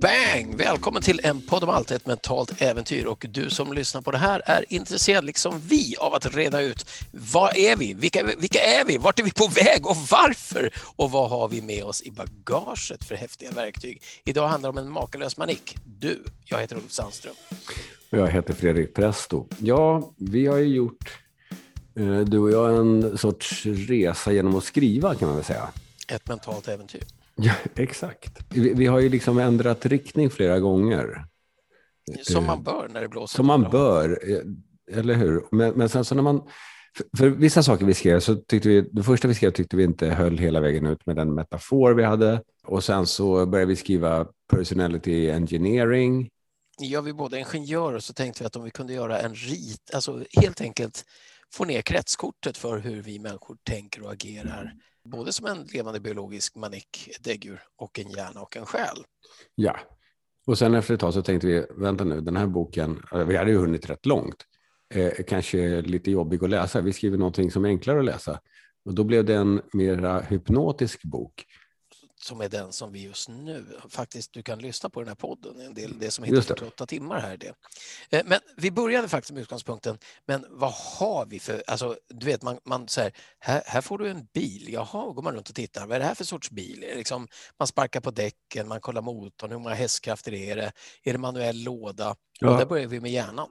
Bang! Välkommen till en podd om allt, ett mentalt äventyr. Och du som lyssnar på det här är intresserad, liksom vi, av att reda ut vad är vi? Vilka, vilka är vi? Vart är vi på väg och varför? Och vad har vi med oss i bagaget för häftiga verktyg? Idag handlar det om en makalös manik. Du, jag heter Olof Sandström. Och Jag heter Fredrik Presto. Ja, vi har ju gjort, du och jag, en sorts resa genom att skriva kan man väl säga. Ett mentalt äventyr. Ja, exakt. Vi, vi har ju liksom ändrat riktning flera gånger. Som man bör när det blåser. Som man bör, eh, eller hur? Men, men sen så när man... För, för vissa saker vi skrev, så tyckte vi, det första vi skrev tyckte vi inte höll hela vägen ut med den metafor vi hade. Och sen så började vi skriva personality engineering. Ja, vi är båda ingenjörer så tänkte vi att om vi kunde göra en rit, alltså helt enkelt få ner kretskortet för hur vi människor tänker och agerar både som en levande biologisk manik, ett däggdjur, och en hjärna och en själ. Ja, och sen efter ett tag så tänkte vi, vänta nu, den här boken, eh, vi hade ju hunnit rätt långt, eh, kanske lite jobbig att läsa. Vi skriver någonting som är enklare att läsa. Och då blev det en mera hypnotisk bok som är den som vi just nu, faktiskt du kan lyssna på den här podden, en del, det som heter 48 timmar här. Det. Eh, men vi började faktiskt med utgångspunkten, men vad har vi för, alltså du vet man, man säger, här, här får du en bil, jaha, går man runt och tittar, vad är det här för sorts bil? Liksom, man sparkar på däcken, man kollar motorn, hur många hästkrafter är det, är det manuell låda? Ja. Och där börjar vi med hjärnan.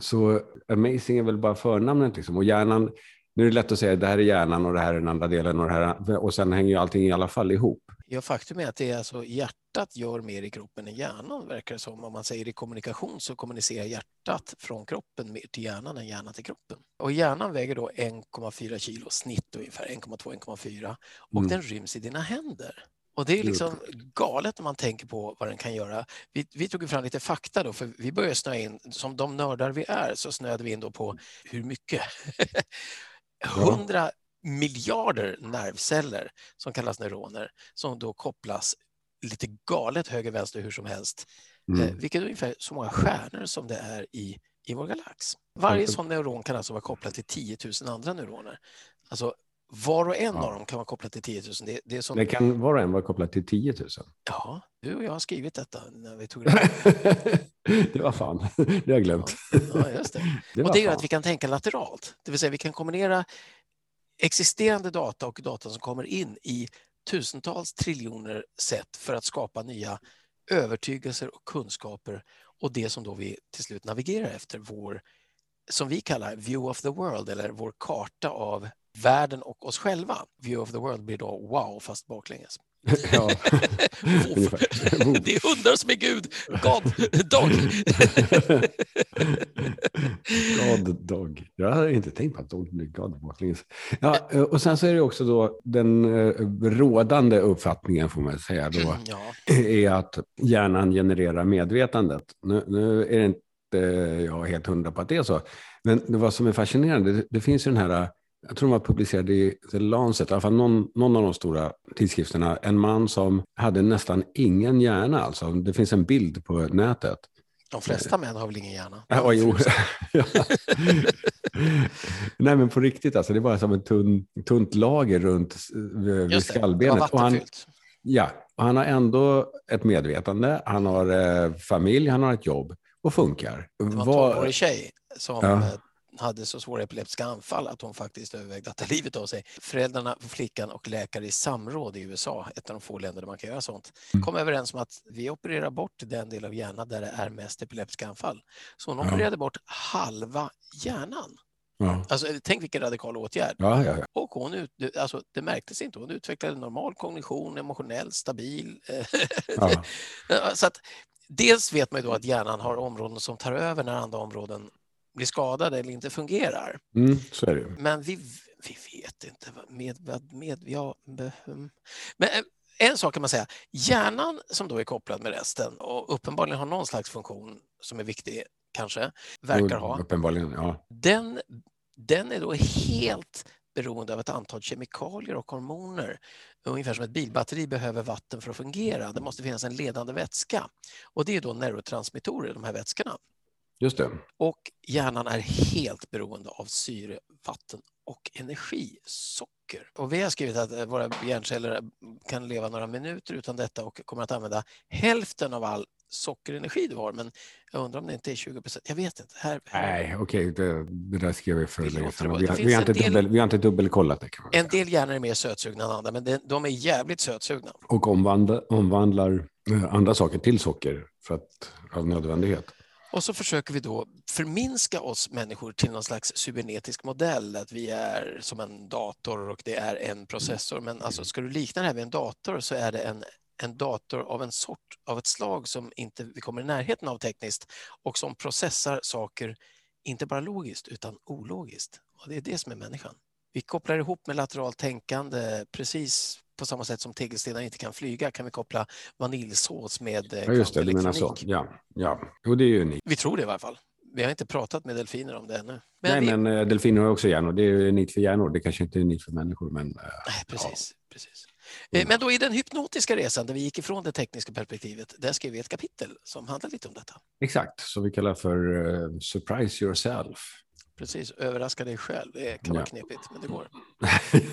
Så amazing är väl bara förnamnet liksom, och hjärnan, nu är det lätt att säga det här är hjärnan och det här är den andra delen och, det här, och sen hänger ju allting i alla fall ihop. Ja, faktum är att det är alltså hjärtat gör mer i kroppen än hjärnan verkar det som. Om man säger i kommunikation så kommunicerar hjärtat från kroppen mer till hjärnan än hjärnan till kroppen. Och hjärnan väger då 1,4 kilo snitt ungefär, 1,2-1,4 och mm. den ryms i dina händer. Och det är liksom galet när man tänker på vad den kan göra. Vi, vi tog fram lite fakta då, för vi började snöa in, som de nördar vi är, så snöade vi in då på hur mycket. 100 miljarder nervceller som kallas neuroner som då kopplas lite galet höger, vänster, hur som helst. Mm. Eh, vilket är ungefär så många stjärnor som det är i, i vår galax. Varje sån neuron kan alltså vara kopplad till 10 000 andra neuroner. Alltså var och en ja. av dem kan vara kopplad till 10 000. Det, det, är som... det kan var och en vara kopplad till 10 000? Ja, du och jag har skrivit detta när vi tog det. det var fan, det har jag glömt. Ja, just det. det och det gör att vi kan tänka lateralt, det vill säga vi kan kombinera existerande data och data som kommer in i tusentals triljoner sätt för att skapa nya övertygelser och kunskaper och det som då vi till slut navigerar efter, vår, som vi kallar view of the world eller vår karta av världen och oss själva. View of the world blir då wow fast baklänges. Ja, det är hundar som är Gud. God dog. God dog. Jag hade inte tänkt på att dog blir God baklänges. Ja, och sen så är det också då den eh, rådande uppfattningen får man säga då. Ja. Är att hjärnan genererar medvetandet. Nu, nu är det inte jag helt hundra på att det är så. Men vad som är fascinerande, det, det finns ju den här jag tror de var publicerade i The Lancet, i alla fall någon, någon av de stora tidskrifterna, en man som hade nästan ingen hjärna. Alltså. Det finns en bild på nätet. De flesta män har väl ingen hjärna? Ja, jo. Nej, men på riktigt, alltså, det var som ett tunn, tunt lager runt vid Just skallbenet. Det, och han, ja, och han har ändå ett medvetande, han har eh, familj, han har ett jobb och funkar. Det var en tolvårig tjej som ja. Hade så svåra epileptiska anfall att hon faktiskt övervägde att ta livet av sig. Föräldrarna, flickan och läkare i samråd i USA, ett av de få länder där man kan göra sånt, mm. kom överens om att vi opererar bort den del av hjärnan där det är mest epileptiska anfall. Så hon opererade bort halva hjärnan. Ja. Alltså, tänk vilken radikal åtgärd. Ja, ja, och hon ut, alltså, det märktes inte. Hon utvecklade normal kognition, emotionellt stabil. så att, dels vet man ju då att hjärnan har områden som tar över när andra områden blir skadade eller inte fungerar. Mm, så är det. Men vi, vi vet inte med, med, med ja, men eh, en sak kan man säga, hjärnan som då är kopplad med resten och uppenbarligen har någon slags funktion som är viktig kanske, verkar ha. Uppenbarligen, ja. Den, den är då helt beroende av ett antal kemikalier och hormoner. Ungefär som ett bilbatteri behöver vatten för att fungera. Det måste finnas en ledande vätska och det är då neurotransmittorer, de här vätskorna. Just det. Och hjärnan är helt beroende av syre, vatten och energi, socker. Och vi har skrivit att eh, våra hjärnceller kan leva några minuter utan detta och kommer att använda hälften av all sockerenergi du har. Men jag undrar om det inte är 20 procent. Jag vet inte. Här, här... Nej, okej, okay. det, det, där skrev vi för länge sedan. Vi, vi, har inte del... dubbel, vi har inte dubbelkollat det. Kan man en del hjärnor är mer sötsugna än andra, men det, de är jävligt sötsugna. Och omvandlar, omvandlar eh, andra saker till socker för att, av nödvändighet. Och så försöker vi då förminska oss människor till någon slags cybernetisk modell, att vi är som en dator och det är en processor. Men alltså, ska du likna det här vid en dator så är det en, en dator av en sort, av ett slag som inte vi kommer i närheten av tekniskt och som processar saker, inte bara logiskt utan ologiskt. Och det är det som är människan. Vi kopplar ihop med lateralt tänkande precis på samma sätt som tegelstenar inte kan flyga kan vi koppla vaniljsås med eh, Ja, just det, du menar så. Ja, ja. Jo, det är ju unikt. Vi tror det i varje fall. Vi har inte pratat med delfiner om det ännu. Men Nej, vi... men äh, delfiner har också hjärnor. Det är unikt för hjärnor. Det kanske inte är unikt för människor, men... Äh, Nej, precis. Ja. precis. Mm. Men då i den hypnotiska resan där vi gick ifrån det tekniska perspektivet, där skrev vi ett kapitel som handlar lite om detta. Exakt, som vi kallar för uh, Surprise yourself. Precis, överraska dig själv. Det kan vara ja. knepigt, men det går.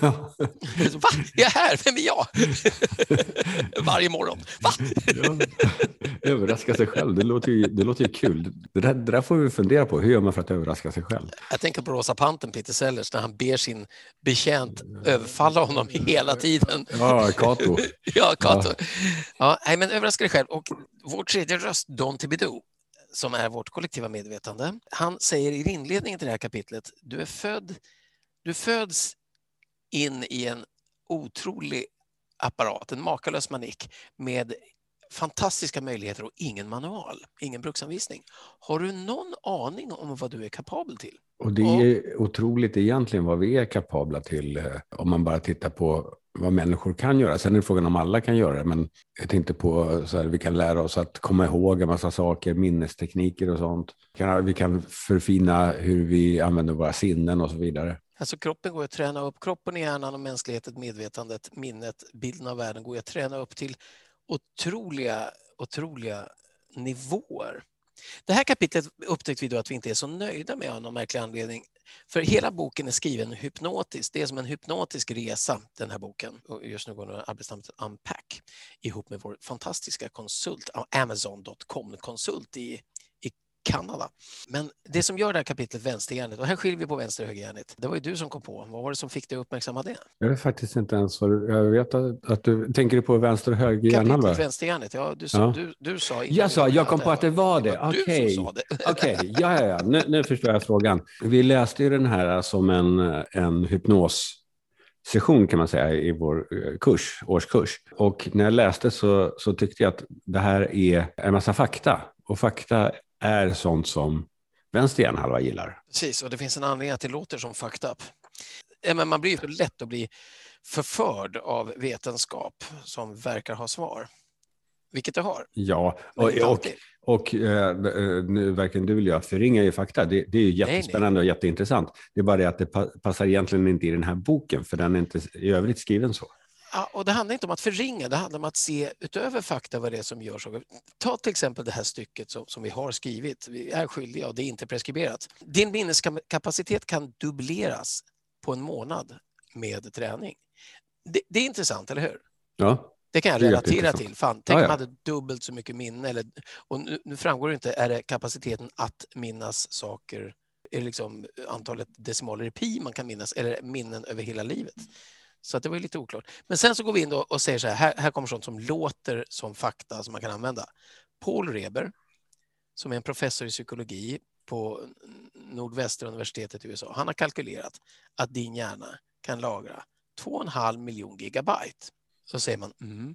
ja. Va? Jag är här, vem är jag? Varje morgon. Va? ja. Överraska sig själv, det låter ju, det låter ju kul. Det där, det där får vi fundera på, hur gör man för att överraska sig själv? Jag tänker på Rosa Panten, Peter Sellers, när han ber sin betjänt överfalla honom hela tiden. Ja, Kato. ja, Kato. Ja. Ja, men överraska dig själv. Och vår tredje röst, Don Tibidou, som är vårt kollektiva medvetande. Han säger i inledningen till det här kapitlet, du är född, du föds in i en otrolig apparat, en makalös manik med fantastiska möjligheter och ingen manual, ingen bruksanvisning. Har du någon aning om vad du är kapabel till? Och det är och... otroligt egentligen vad vi är kapabla till eh, om man bara tittar på vad människor kan göra. Sen är frågan om alla kan göra det, men jag tänkte på så här, vi kan lära oss att komma ihåg en massa saker, minnestekniker och sånt. Vi kan förfina hur vi använder våra sinnen och så vidare. Alltså kroppen går att träna upp, kroppen, hjärnan och mänskligheten, medvetandet, minnet, bilden av världen går att träna upp till otroliga, otroliga nivåer. Det här kapitlet upptäckte vi då att vi inte är så nöjda med av någon märklig anledning. För hela boken är skriven hypnotiskt. Det är som en hypnotisk resa, den här boken. Och just nu går den arbetsnamnet Unpack ihop med vår fantastiska konsult, Amazon.com-konsult i Kanada. Men det som gör det här kapitlet vänsterhjärnet, och här skiljer vi på vänster och högerhjärnet, det var ju du som kom på. Vad var det som fick dig att uppmärksamma det? Jag vet faktiskt inte ens vad jag vet att, du tänker på vänster och högerhjärnan. Kapitlet vänsterhjärnet, ja, du, ja. Du, du sa Jag sa, jag kom på att det var det. Okej, okay. okay. ja, ja, ja. Nu, nu förstår jag frågan. Vi läste ju den här som en, en hypnos session kan man säga i vår eh, kurs, årskurs. Och när jag läste så, så tyckte jag att det här är en massa fakta. Och fakta är sånt som vänster hjärnhalva gillar. Precis, och det finns en anledning att det låter som fucked up. Men man blir för lätt att bli förförd av vetenskap som verkar ha svar. Vilket det har. Ja, och, och, och äh, nu verkar du vilja förringa ju fakta. Det, det är ju jättespännande nej, nej. och jätteintressant. Det är bara det att det passar egentligen inte i den här boken, för den är inte i övrigt skriven så. Och det handlar inte om att förringa, det handlar om att se utöver fakta vad det är som görs. Ta till exempel det här stycket som, som vi har skrivit. Vi är skyldiga och det är inte preskriberat. Din minneskapacitet kan dubbleras på en månad med träning. Det, det är intressant, eller hur? Ja. Det kan jag relatera till. Fan, tänk om ja, ja. man hade dubbelt så mycket minne. Eller, och nu, nu framgår det inte, är det kapaciteten att minnas saker, är det liksom antalet decimaler i pi man kan minnas, eller minnen över hela livet? Så att det var lite oklart. Men sen så går vi in och säger så här, här, här kommer sånt som låter som fakta som man kan använda. Paul Reber, som är en professor i psykologi på Nordvästra universitetet i USA, han har kalkylerat att din hjärna kan lagra 2,5 miljon gigabyte. Så säger man, mm.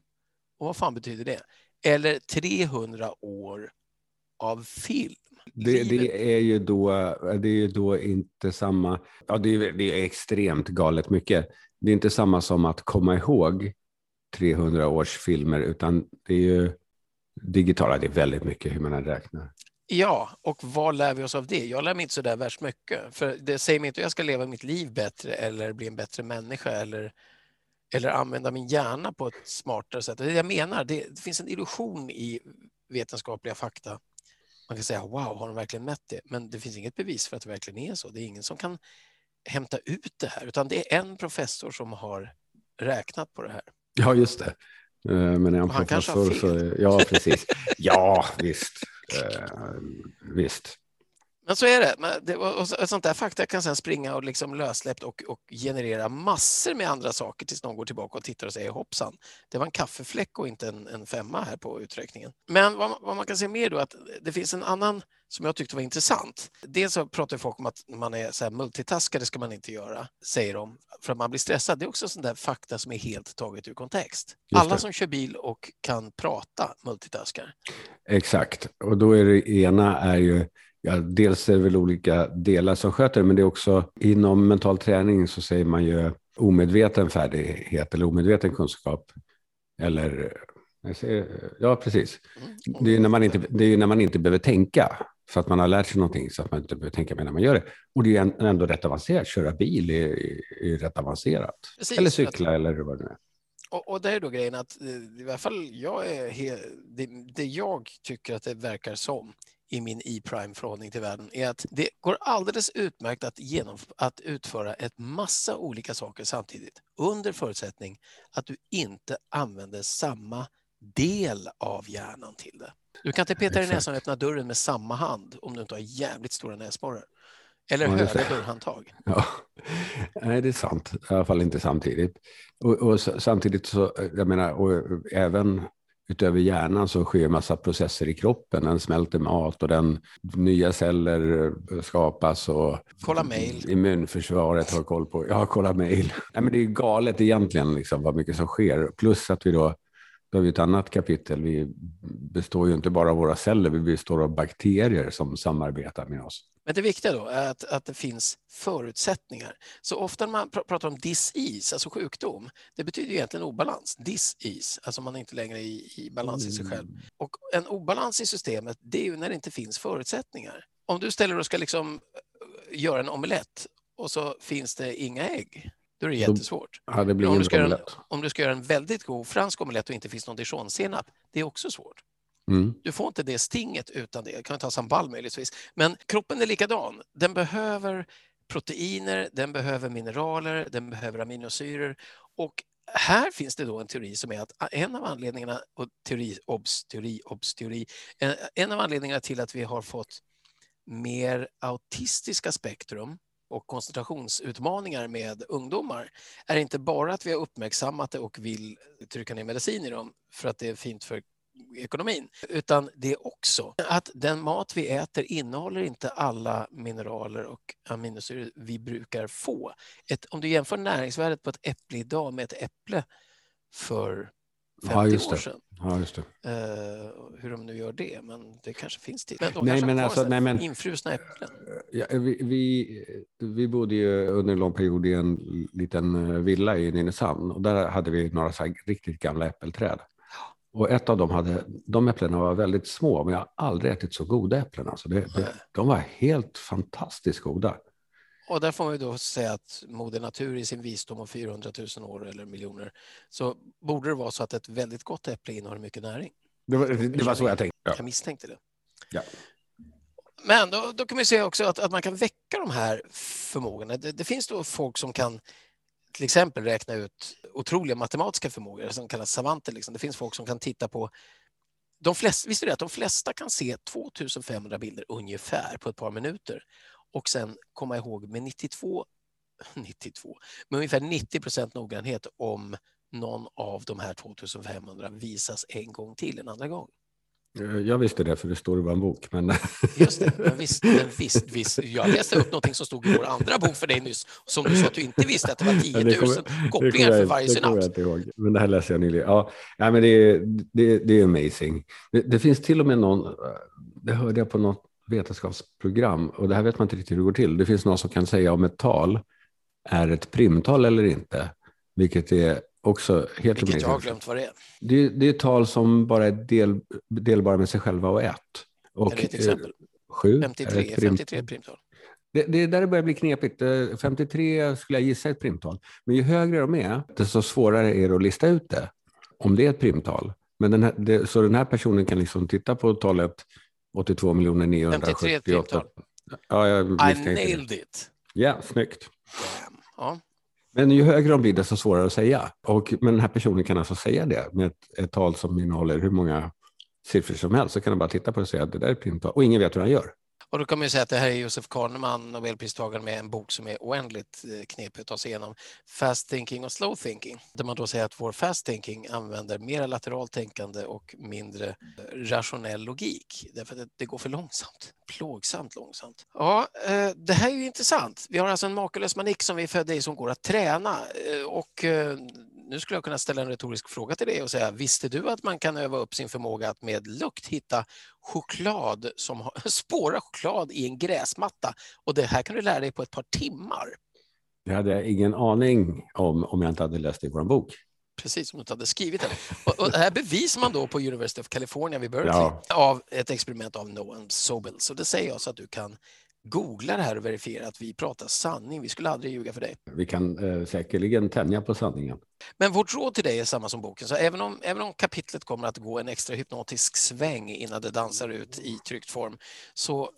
och vad fan betyder det? Eller 300 år av film. Det, det, är ju då, det är då inte samma, ja det är, det är extremt galet mycket det är inte samma som att komma ihåg 300 års filmer, utan det är ju digitala, det är väldigt mycket hur man räknar. Ja, och vad lär vi oss av det? Jag lär mig inte så där värst mycket. För det säger mig inte att jag ska leva mitt liv bättre eller bli en bättre människa eller, eller använda min hjärna på ett smartare sätt. Det jag menar, det, det finns en illusion i vetenskapliga fakta Man kan säga wow, har de verkligen mätt det? Men det finns inget bevis för att det verkligen är så. Det är ingen som kan hämta ut det här, utan det är en professor som har räknat på det här. Ja, just det. Eh, men är han, han professor så... Ja, precis. Ja, visst. Uh, visst. Men så är det. det och sånt där fakta kan sen springa och liksom lössläppt och, och, generera massor med andra saker tills någon går tillbaka och tittar och säger hoppsan, det var en kaffefläck och inte en, en femma här på uträkningen. Men vad, vad, man kan se mer då att det finns en annan som jag tyckte var intressant. Dels så pratar folk om att man är så här multitaskare ska man inte göra, säger de, för att man blir stressad. Det är också sån där fakta som är helt taget ur kontext. Alla som kör bil och kan prata multitaskar. Exakt, och då är det ena är ju Ja, dels är det väl olika delar som sköter men det är också inom mental träning så säger man ju omedveten färdighet eller omedveten kunskap. Eller, ja precis. Mm. Det är, när man inte, det är när man inte behöver tänka för att man har lärt sig någonting så att man inte behöver tänka medan man gör det. Och det är ändå rätt avancerat. Köra bil är, är rätt avancerat. Precis, eller cykla eller vad det är. Och, och det är då grejen att eh, i alla fall jag är, det, det jag tycker att det verkar som i min e-prime-förhållning till världen är att det går alldeles utmärkt att, att utföra ett massa olika saker samtidigt under förutsättning att du inte använder samma del av hjärnan till det. Du kan inte peta i näsan och öppna dörren med samma hand om du inte har jävligt stora näsborrar. Eller höga dörrhandtag. Ja. Nej, det är sant. I alla fall inte samtidigt. Och, och samtidigt så, jag menar, och även utöver hjärnan så sker massa processer i kroppen. Den smälter mat och den, nya celler skapas och kolla mail. immunförsvaret har koll på. Ja, kolla. Nej, men det är galet egentligen liksom, vad mycket som sker. Plus att vi då då har vi ett annat kapitel. Vi består ju inte bara av våra celler, vi består av bakterier som samarbetar med oss. Men det viktiga då är att, att det finns förutsättningar. Så ofta när man pratar om dis-ease, alltså sjukdom, det betyder egentligen obalans. Dis-ease, alltså man är inte längre i, i balans i sig själv. Mm. Och en obalans i systemet, det är ju när det inte finns förutsättningar. Om du ställer och ska liksom eh, göra en omelett och så finns det inga ägg, då är det jättesvårt. Ja, det blir om, du ska en, om du ska göra en väldigt god fransk omelett och inte finns någon dijonsenap, det är också svårt. Mm. Du får inte det stinget utan det. Det kan ta sambal möjligtvis. Men kroppen är likadan. Den behöver proteiner, den behöver mineraler, den behöver aminosyror. Och här finns det då en teori som är att en av anledningarna, och teori, obs, teori, obs, teori, en av anledningarna till att vi har fått mer autistiska spektrum och koncentrationsutmaningar med ungdomar är inte bara att vi har uppmärksammat det och vill trycka ner medicin i dem för att det är fint för ekonomin, utan det är också att den mat vi äter innehåller inte alla mineraler och aminosyror vi brukar få. Ett, om du jämför näringsvärdet på ett äpple idag med ett äpple för 50 ja, år sedan. Ja, just det. Uh, hur de nu gör det, men det kanske finns tid. Men de nej, men alltså, nej, men, infrusna äpplen. Ja, vi, vi, vi bodde ju under en lång period i en liten eh, villa i Nynäshamn och där hade vi några så riktigt gamla äppelträd. Och ett av dem hade, de äpplena var väldigt små, men jag har aldrig ätit så goda äpplen. Alltså det, det, de var helt fantastiskt goda. Och där får man ju då säga att Moder Natur i sin visdom om 400 000 år eller miljoner så borde det vara så att ett väldigt gott äpple innehåller mycket näring. Det var, det var så jag tänkte. Ja. Jag misstänkte det. Ja. Men då, då kan man se också att, att man kan väcka de här förmågorna. Det, det, finns då folk som kan till exempel räkna ut otroliga matematiska förmågor som kallas savanter. Liksom. Det finns folk som kan titta på de flesta, visst är det att de flesta kan se 2500 bilder ungefär på ett par minuter och sen komma ihåg med 92, 92 med ungefär 90 procent noggrannhet om någon av de här 2500 visas en gång till en andra gång. Eh, jag visste det, för det står i vår bok. Men... Just det, men visst, men visst, visst, jag läste upp någonting som stod i vår andra bok för dig nyss, som du sa att du inte visste att det var 10 000 kommer, kopplingar för varje synaps. Det jag ihåg, men det här läser jag nyligen. Ja, ja men det, det, det är amazing. Det, det, finns till och med någon, det hörde jag på något vetenskapsprogram, och det här vet man inte riktigt hur det går till. Det finns någon som kan säga om ett tal är ett primtal eller inte, vilket är också helt Vilket jag har glömt vad det är. Det, det är tal som bara är del, delbara med sig själva och ett. Och, är det ett exempel? Sju. 53, är 53 primtal. Det, det är där det börjar bli knepigt. 53 eh, skulle jag gissa är ett primtal. Men ju högre de är, desto svårare är det att lista ut det. Om det är ett primtal. Men den här, det, så den här personen kan liksom titta på talet 82 978. Ja, jag I nailed it. Ja, snyggt. Ja. Men ju högre de blir, desto svårare att säga. Och, men den här personen kan alltså säga det med ett, ett tal som innehåller hur många siffror som helst. Så kan han bara titta på det och säga att det där är primtal. Och ingen vet hur han gör. Och då kan man ju säga att det här är Josef Kahneman, Nobelpristagaren med en bok som är oändligt eh, knepig att ta sig igenom, Fast thinking och slow thinking, där man då säger att vår fast thinking använder mer lateralt tänkande och mindre eh, rationell logik, därför att det går för långsamt, plågsamt långsamt. Ja, eh, det här är ju intressant. Vi har alltså en makalös manik som vi är födda i som går att träna och nu skulle jag kunna ställa en retorisk fråga till dig och säga, visste du att man kan öva upp sin förmåga att med lukt hitta choklad som har, spåra choklad i en gräsmatta? Och det här kan du lära dig på ett par timmar. Det hade jag ingen aning om om jag inte hade läst det i vår bok. Precis, som du inte hade skrivit det. Och, och det här bevisar man då på University of California vid Berkeley ja. av ett experiment av Noam Sobel. Så det säger jag så att du kan googla det här och verifiera att vi pratar sanning. Vi skulle aldrig ljuga för dig. Vi kan eh, säkerligen tänja på sanningen. Men vårt råd till dig är samma som boken. Så även om, även om kapitlet kommer att gå en extra hypnotisk sväng innan det dansar ut i tryckt form, så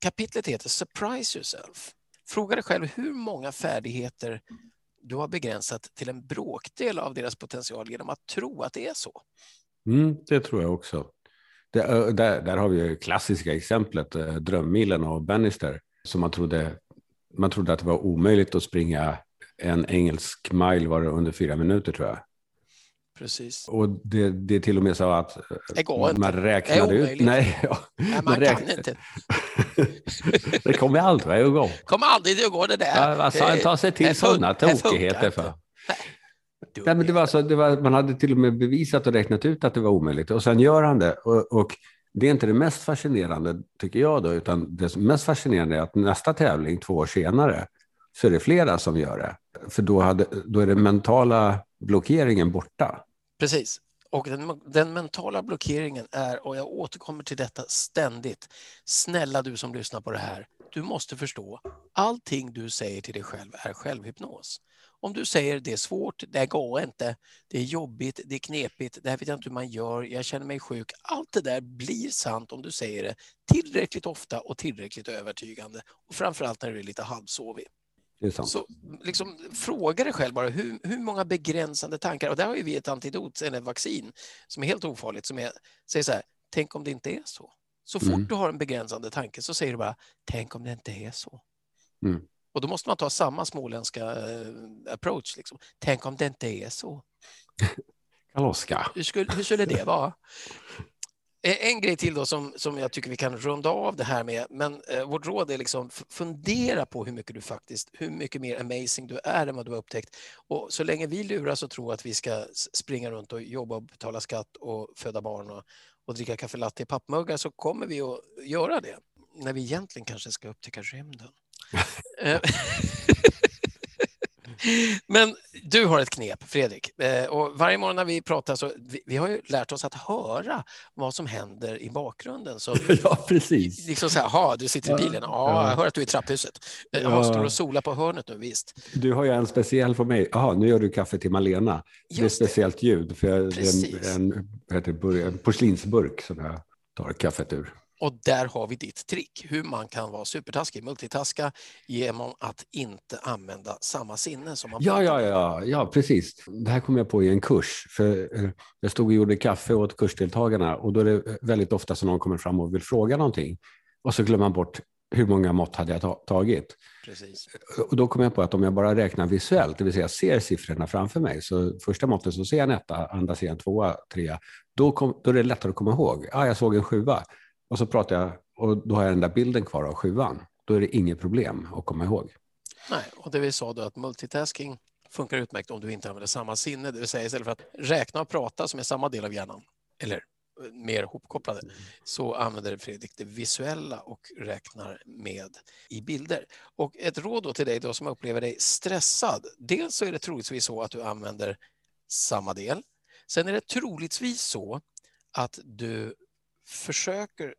kapitlet heter Surprise yourself. Fråga dig själv hur många färdigheter du har begränsat till en bråkdel av deras potential genom att tro att det är så. Mm, det tror jag också. Det, där, där har vi klassiska exemplet, eh, drömmilen och Bannister, som man trodde, man trodde att det var omöjligt att springa en engelsk mile var det under fyra minuter tror jag. Precis. Och det, det är till och med så att det går man inte. räknade ut. Nej, ja, Nej, man, man räknade, kan inte. det kommer aldrig att gå. kommer aldrig att gå det där. Ja, han ta sig till sådana tokigheter för? Nej, men det var så, det var, man hade till och med bevisat och räknat ut att det var omöjligt och sen gör han det. Och, och det är inte det mest fascinerande, tycker jag, då, utan det mest fascinerande är att nästa tävling, två år senare, så är det flera som gör det. För då, hade, då är den mentala blockeringen borta. Precis. Och den, den, mentala blockeringen är, och jag återkommer till detta ständigt, snälla du som lyssnar på det här, du måste förstå, allting du säger till dig själv är självhypnos. Om du säger det är svårt, det går inte, det är jobbigt, det är knepigt, det här vet jag inte hur man gör, jag känner mig sjuk. Allt det där blir sant om du säger det tillräckligt ofta och tillräckligt övertygande. Och framförallt när du är lite halvsovig. Så liksom, fråga dig själv bara hur, hur många begränsande tankar, och där har vi ett antidot, eller vaccin, som är helt ofarligt, som är, säger så här, tänk om det inte är så. Så fort mm. du har en begränsande tanke så säger du bara, tänk om det inte är så. Mm. Och då måste man ta samma småländska eh, approach. Liksom. Tänk om det inte är så. Kaloska. Hur skulle, hur skulle det vara? En grej till då som, som jag tycker vi kan runda av det här med, men eh, vårt råd är liksom fundera på hur mycket du faktiskt, hur mycket mer amazing du är än vad du har upptäckt. Och så länge vi luras och tror att vi ska springa runt och jobba och betala skatt och föda barn och, och dricka kaffe latte i pappmuggar så kommer vi att göra det. När vi egentligen kanske ska upptäcka rymden. Eh, men du har ett knep, Fredrik. Eh, och varje morgon när vi pratar så vi, vi har ju lärt oss att höra vad som händer i bakgrunden. Så, ja, precis. Liksom så här, du sitter i bilen. Ja, jag hör att du är i trapphuset. Eh, ja. står och solar på hörnet nu, visst. Du har ju en speciell för mig. Jaha, nu gör du kaffe till Malena. Just det är ett speciellt ljud. För det är en, en, en porslinsburk som jag tar kaffet ur. Och där har vi ditt trick, hur man kan vara supertaskig, multitaska genom att inte använda samma sinne som man Ja, ja, ja, ja, precis. Det här kom jag på i en kurs. För eh, jag stod och gjorde kaffe åt kursdeltagarna och då är det väldigt ofta som någon kommer fram och vill fråga någonting och så glömmer man bort hur många mått hade jag tagit. Precis. Och då kom jag på att om jag bara räknar visuellt, det vill säga ser siffrorna framför mig, så första måttet så ser jag en etta, andra ser jag en tvåa, trea, då, kom, då är det lättare att komma ihåg. Ah, jag såg en sjua. Och så pratar jag och då har jag den där bilden kvar av sjuan. Då är det inget problem att komma ihåg. Nej, och det vi sa då att multitasking funkar utmärkt om du inte använder samma sinne, det vill säga istället för att räkna och prata som är samma del av hjärnan, eller mer hopkopplade, så använder Fredrik det visuella och räknar med i bilder. Och ett råd då till dig då som upplever dig stressad. Dels så är det troligtvis så att du använder samma del. Sen är det troligtvis så att du försöker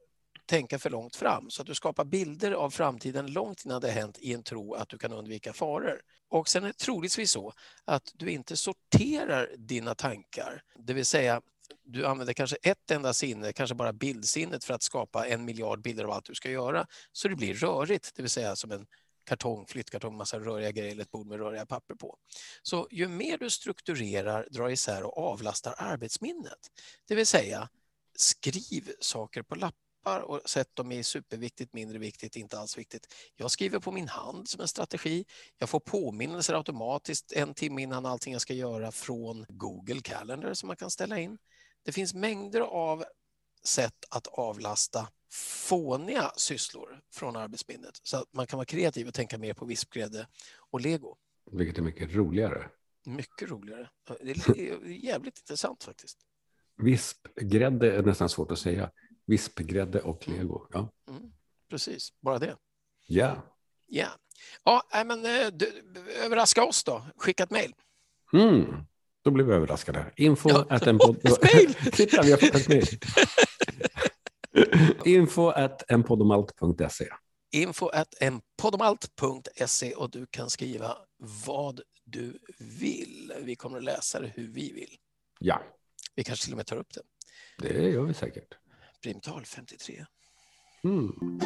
tänka för långt fram så att du skapar bilder av framtiden långt innan det hänt i en tro att du kan undvika faror. Och sen är det troligtvis så att du inte sorterar dina tankar, det vill säga du använder kanske ett enda sinne, kanske bara bildsinnet för att skapa en miljard bilder av allt du ska göra. Så det blir rörigt, det vill säga som en kartong, flyttkartong, massa röriga grejer eller ett bord med röriga papper på. Så ju mer du strukturerar, drar isär och avlastar arbetsminnet, det vill säga skriv saker på lappar och sätt dem i superviktigt, mindre viktigt, inte alls viktigt. Jag skriver på min hand som en strategi. Jag får påminnelser automatiskt en timme innan allting jag ska göra från Google Calendar som man kan ställa in. Det finns mängder av sätt att avlasta fåniga sysslor från arbetsminnet så att man kan vara kreativ och tänka mer på vispgrädde och lego. Vilket är mycket roligare. Mycket roligare. Det är jävligt intressant faktiskt. Vispgrädde är nästan svårt att säga. Vispgrädde och mm. lego. Ja. Mm, precis, bara det. Ja. Ja, ja men eh, du, överraska oss då. Skicka ett mejl. Mm. Då blir vi överraskade. Info ja. att en podd... Titta, vi har fått ett mejl. Info at enpodomalt.se. Info at enpodomalt.se och du kan skriva vad du vill. Vi kommer att läsa det hur vi vill. Ja. Vi kanske till och med tar upp det. Det gör vi säkert. Primtal 53. Mm.